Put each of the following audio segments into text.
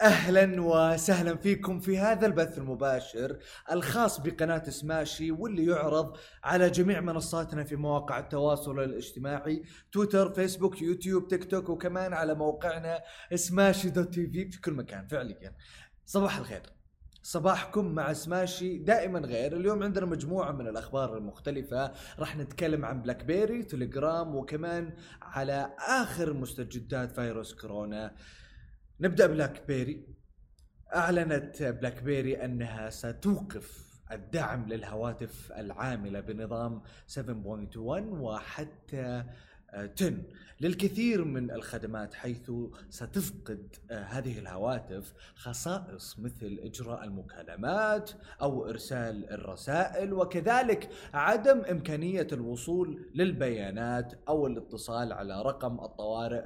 أهلا وسهلا فيكم في هذا البث المباشر الخاص بقناة سماشي واللي يعرض على جميع منصاتنا في مواقع التواصل الاجتماعي تويتر فيسبوك يوتيوب تيك توك وكمان على موقعنا سماشي dot TV في كل مكان فعليا. صباح الخير. صباحكم مع سماشي دائما غير. اليوم عندنا مجموعة من الأخبار المختلفة. راح نتكلم عن بلاك بيري تليجرام وكمان على آخر مستجدات فيروس كورونا. نبدأ بلاك بيري أعلنت بلاك بيري أنها ستوقف الدعم للهواتف العاملة بنظام 7.1 وحتى 10 للكثير من الخدمات حيث ستفقد هذه الهواتف خصائص مثل إجراء المكالمات أو إرسال الرسائل وكذلك عدم إمكانية الوصول للبيانات أو الاتصال على رقم الطوارئ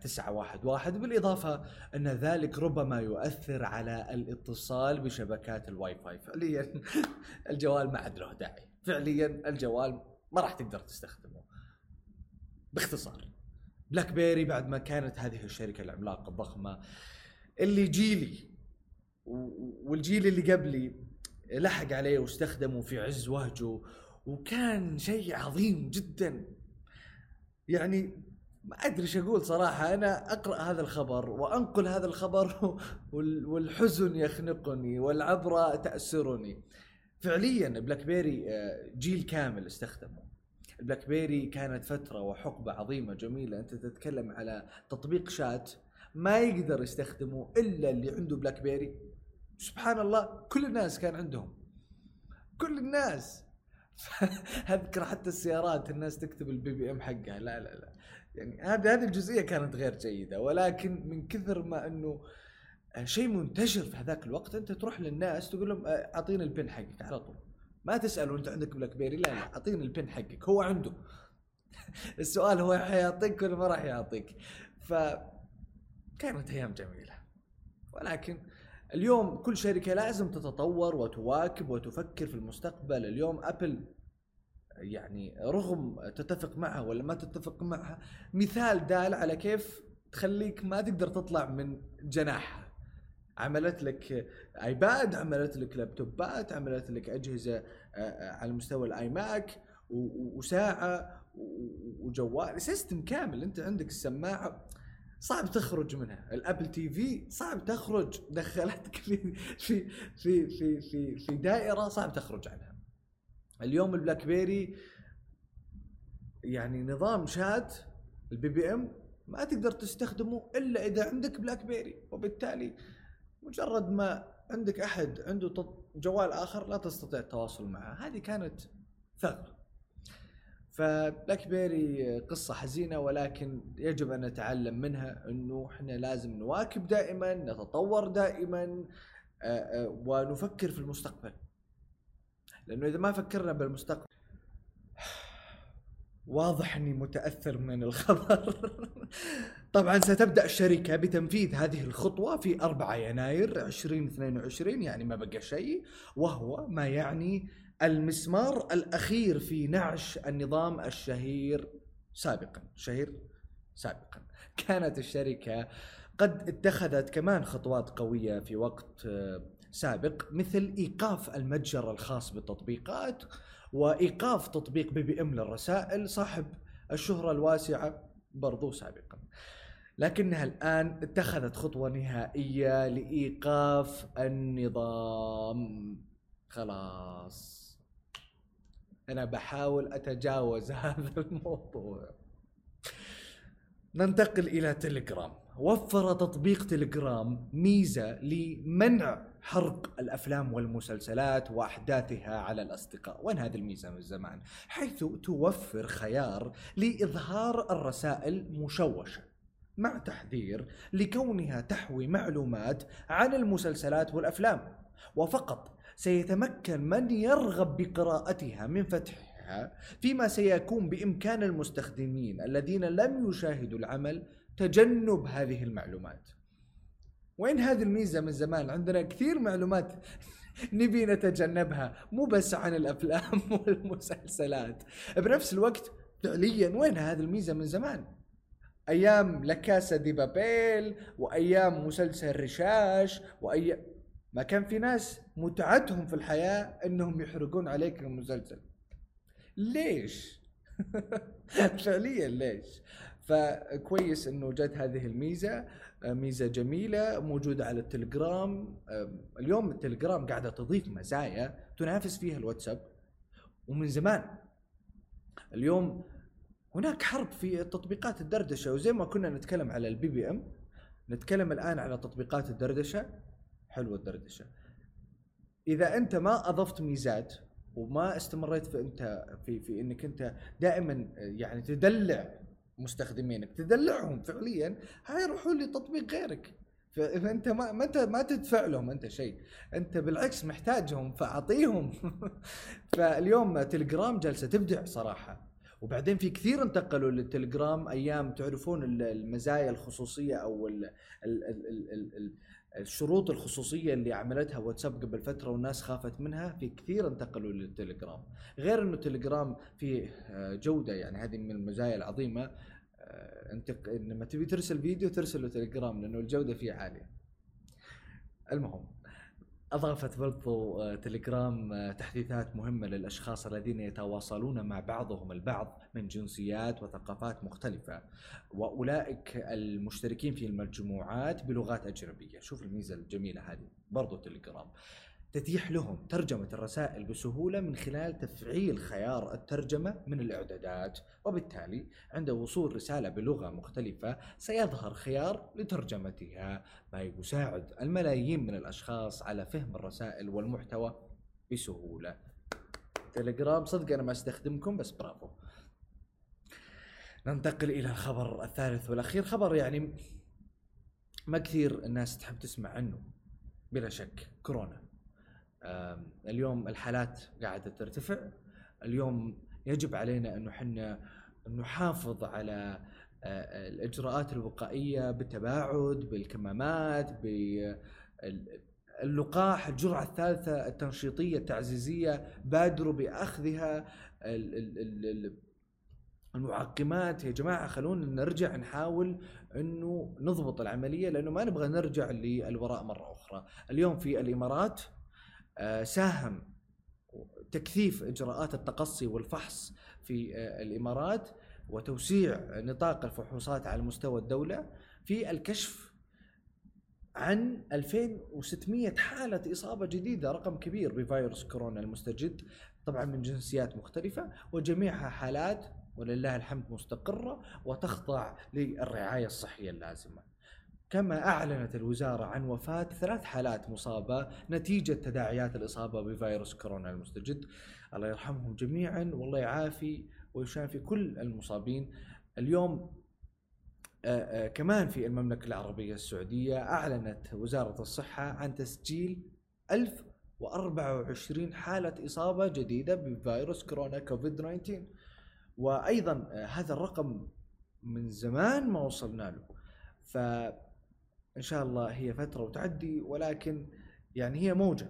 تسعة واحد واحد. بالإضافة أن ذلك ربما يؤثر على الاتصال بشبكات الواي فاي. فعليا الجوال ما عاد له داعي. فعليا الجوال ما راح تقدر تستخدمه. باختصار بلاك بيري بعد ما كانت هذه الشركة العملاقة الضخمة اللي جيلي والجيل اللي قبلي لحق عليه واستخدمه في عز وهجه وكان شيء عظيم جدا. يعني ما أدري إيش أقول صراحة. أنا أقرأ هذا الخبر وأنقل هذا الخبر والحزن يخنقني والعبرة تأسرني. فعليا بلاك بيري آه، جيل كامل استخدمه. البلاك بيري كانت فترة وحقبة عظيمة جميلة. أنت تتكلم على تطبيق شات ما يقدر يستخدمه إلا اللي عنده بلاك بيري. سبحان الله كل الناس كان عندهم. كل الناس. أذكر حتى السيارات الناس تكتب ال BBM حقها. لا لا لا. يعني هذه هذه الجزئية كانت غير جيدة ولكن من كثر ما إنه شيء منتشر في هذاك الوقت أنت تروح للناس تقول لهم أعطيني ال PIN حقك على طول. ما تساله انت عندك بلاك بيري لا لا أعطيني ال PIN حقك هو عنده. السؤال هو حيعطيك ولا ما راح يعطيك. ف كانت أيام جميلة. ولكن اليوم كل شركة لازم تتطور وتواكب وتفكر في المستقبل. اليوم أبل يعني رغم تتفق معها ولا ما تتفق معها مثال دال على كيف تخليك ما تقدر تطلع من جناحها. عملت لك آيباد عملت لك لابتوبات عملت لك أجهزة آه، آه، على مستوى ال iMac وساعة وجوال system كامل. أنت عندك السماعة صعب تخرج منها. ال Apple TV صعب تخرج. دخلتك في في في في في, في دائرة صعب تخرج عنها. اليوم البلاك بيري يعني نظام شات البي بي إم ما تقدر تستخدمه إلا إذا عندك بلاك بيري. وبالتالي مجرد ما عندك أحد عنده جوال آخر لا تستطيع التواصل معه. هذه كانت ثغرة. فبلاك بيري قصة حزينة ولكن يجب أن نتعلم منها أنه إحنا لازم نواكب دائما نتطور دائما ونفكر في المستقبل. لأنه إذا ما فكرنا بالمستقبل واضح إني متأثر من الخبر. طبعا ستبدأ الشركة بتنفيذ هذه الخطوة في 4 يناير 2022 يعني ما بقى شيء وهو ما يعني المسمار الأخير في نعش النظام الشهير سابقا شهير سابقا. كانت الشركة قد اتخذت كمان خطوات قوية في وقت سابق مثل إيقاف المتجر الخاص بالتطبيقات وإيقاف تطبيق بي بي إم للرسائل صاحب الشهرة الواسعة برضو سابقا. لكنها الآن اتخذت خطوة نهائية لإيقاف النظام. خلاص. أنا بحاول أتجاوز هذا الموضوع. ننتقل إلى تليجرام. وفر تطبيق تليجرام ميزة لمنع حرق الأفلام والمسلسلات وأحداثها على الأصدقاء، وين هذه الميزة من زمان؟ حيث توفر خيار لإظهار الرسائل مشوشة مع تحذير لكونها تحوي معلومات عن المسلسلات والأفلام، وفقط سيتمكن من يرغب بقراءتها من فتحها فيما سيكون بإمكان المستخدمين الذين لم يشاهدوا العمل تجنب هذه المعلومات. وين هذه الميزة من زمان عندنا كثير معلومات نبي نتجنبها مو بس عن الأفلام والمسلسلات. بنفس الوقت فعليا وين هذه الميزة من زمان؟ أيام لكاسا دي بابيل وأيام مسلسل رشاش وايام ما كان في ناس متعتهم في الحياة إنهم يحرقون عليك المسلسل. ليش؟ فعليا ليش؟ فكويس إنه جت هذه الميزة آه، ميزة جميلة موجودة على التليجرام. آه، اليوم التليجرام قاعدة تضيف مزايا تنافس فيها الواتساب ومن زمان. اليوم هناك حرب في تطبيقات الدردشة وزي ما كنا نتكلم على البي بي ام نتكلم الآن على تطبيقات الدردشة. حلوة الدردشة. إذا أنت ما أضفت ميزات وما استمريت في أنت في في إنك أنت دائما يعني تدلع مستخدمينك تدلعهم فعليا حيروحوا لتطبيق غيرك. فإذا أنت ما ما أنت ما تدفع لهم أنت شيء أنت بالعكس محتاجهم فأعطيهم. فاليوم تليجرام جالسه تبدع صراحة. وبعدين في كثير انتقلوا للتليجرام أيام تعرفون المزايا الخصوصية أو ال ال ال ال الشروط الخصوصية اللي عملتها واتساب قبل فترة والناس خافت منها في كثير انتقلوا للتليجرام. غير إنه التليجرام فيه آه، جودة يعني هذه من المزايا العظيمة آه، أنت لما تبي ترسل فيديو ترسله تليجرام لأنه الجودة فيه عالية. المهم أضافت برضو آه، تليجرام آه، تحديثات مهمة للأشخاص الذين يتواصلون مع بعضهم البعض من جنسيات وثقافات مختلفة. وأولئك المشتركين في المجموعات بلغات أجنبية. شوف الميزة الجميلة هذه برضو تليجرام. تتيح لهم ترجمة الرسائل بسهولة من خلال تفعيل خيار الترجمة من الإعدادات وبالتالي عند وصول رسالة بلغة مختلفة سيظهر خيار لترجمتها ما يساعد الملايين من الأشخاص على فهم الرسائل والمحتوى بسهولة. تليجرام صدق أنا ما أستخدمكم بس برافو. ننتقل إلى الخبر الثالث والأخير. خبر يعني ما كثير الناس تحب تسمع عنه بلا شك كورونا. اليوم الحالات قاعدة ترتفع. اليوم يجب علينا انه إحنا نحافظ على الإجراءات الوقائية بالتباعد بالكمامات باللقاح الجرعة الثالثة التنشيطية التعزيزية بادروا بأخذها المعقمات يا جماعة خلونا نرجع نحاول انه نضبط العملية لأنه ما نبغى نرجع للوراء مرة أخرى. اليوم في الإمارات آه، ساهم تكثيف إجراءات التقصي والفحص في آه، الإمارات وتوسيع نطاق الفحوصات على مستوى الدولة في الكشف عن 2600 حالة إصابة جديدة رقم كبير بفيروس كورونا المستجد طبعا من جنسيات مختلفة وجميعها حالات ولله الحمد مستقرة وتخضع للرعاية الصحية اللازمة. كما أعلنت الوزارة عن وفاة ثلاث حالات مصابة نتيجة تداعيات الإصابة بفيروس كورونا المستجد. الله يرحمهم جميعا والله يعافي ويشافي كل المصابين. اليوم آآ آآ كمان في المملكة العربية السعودية أعلنت وزارة الصحة عن تسجيل 1024 حالة إصابة جديدة بفيروس كورونا كوفيد 19 وأيضا هذا الرقم من زمان ما وصلنا له. ف إن شاء الله هي فترة وتعدي ولكن يعني هي موجة.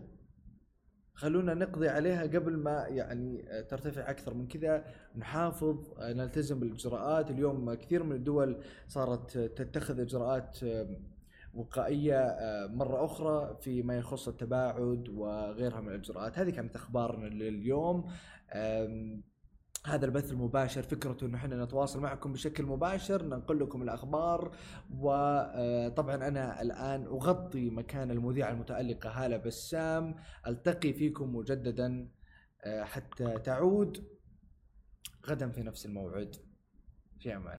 خلونا نقضي عليها قبل ما يعني ترتفع أكثر. من كذا نحافظ نلتزم بالإجراءات. اليوم كثير من الدول صارت تتخذ إجراءات وقائية مرة أخرى فيما يخص التباعد وغيرها من الإجراءات. هذه كانت أخبارنا لليوم. هذا البث المباشر فكرته إنه إحنا نتواصل معكم بشكل مباشر ننقل لكم الأخبار. وطبعا آه، أنا الآن أغطي مكان المذيعة المتألقة هالة بسام. ألتقي فيكم مجددا آه، حتى تعود. غدا في نفس الموعد. في أمان.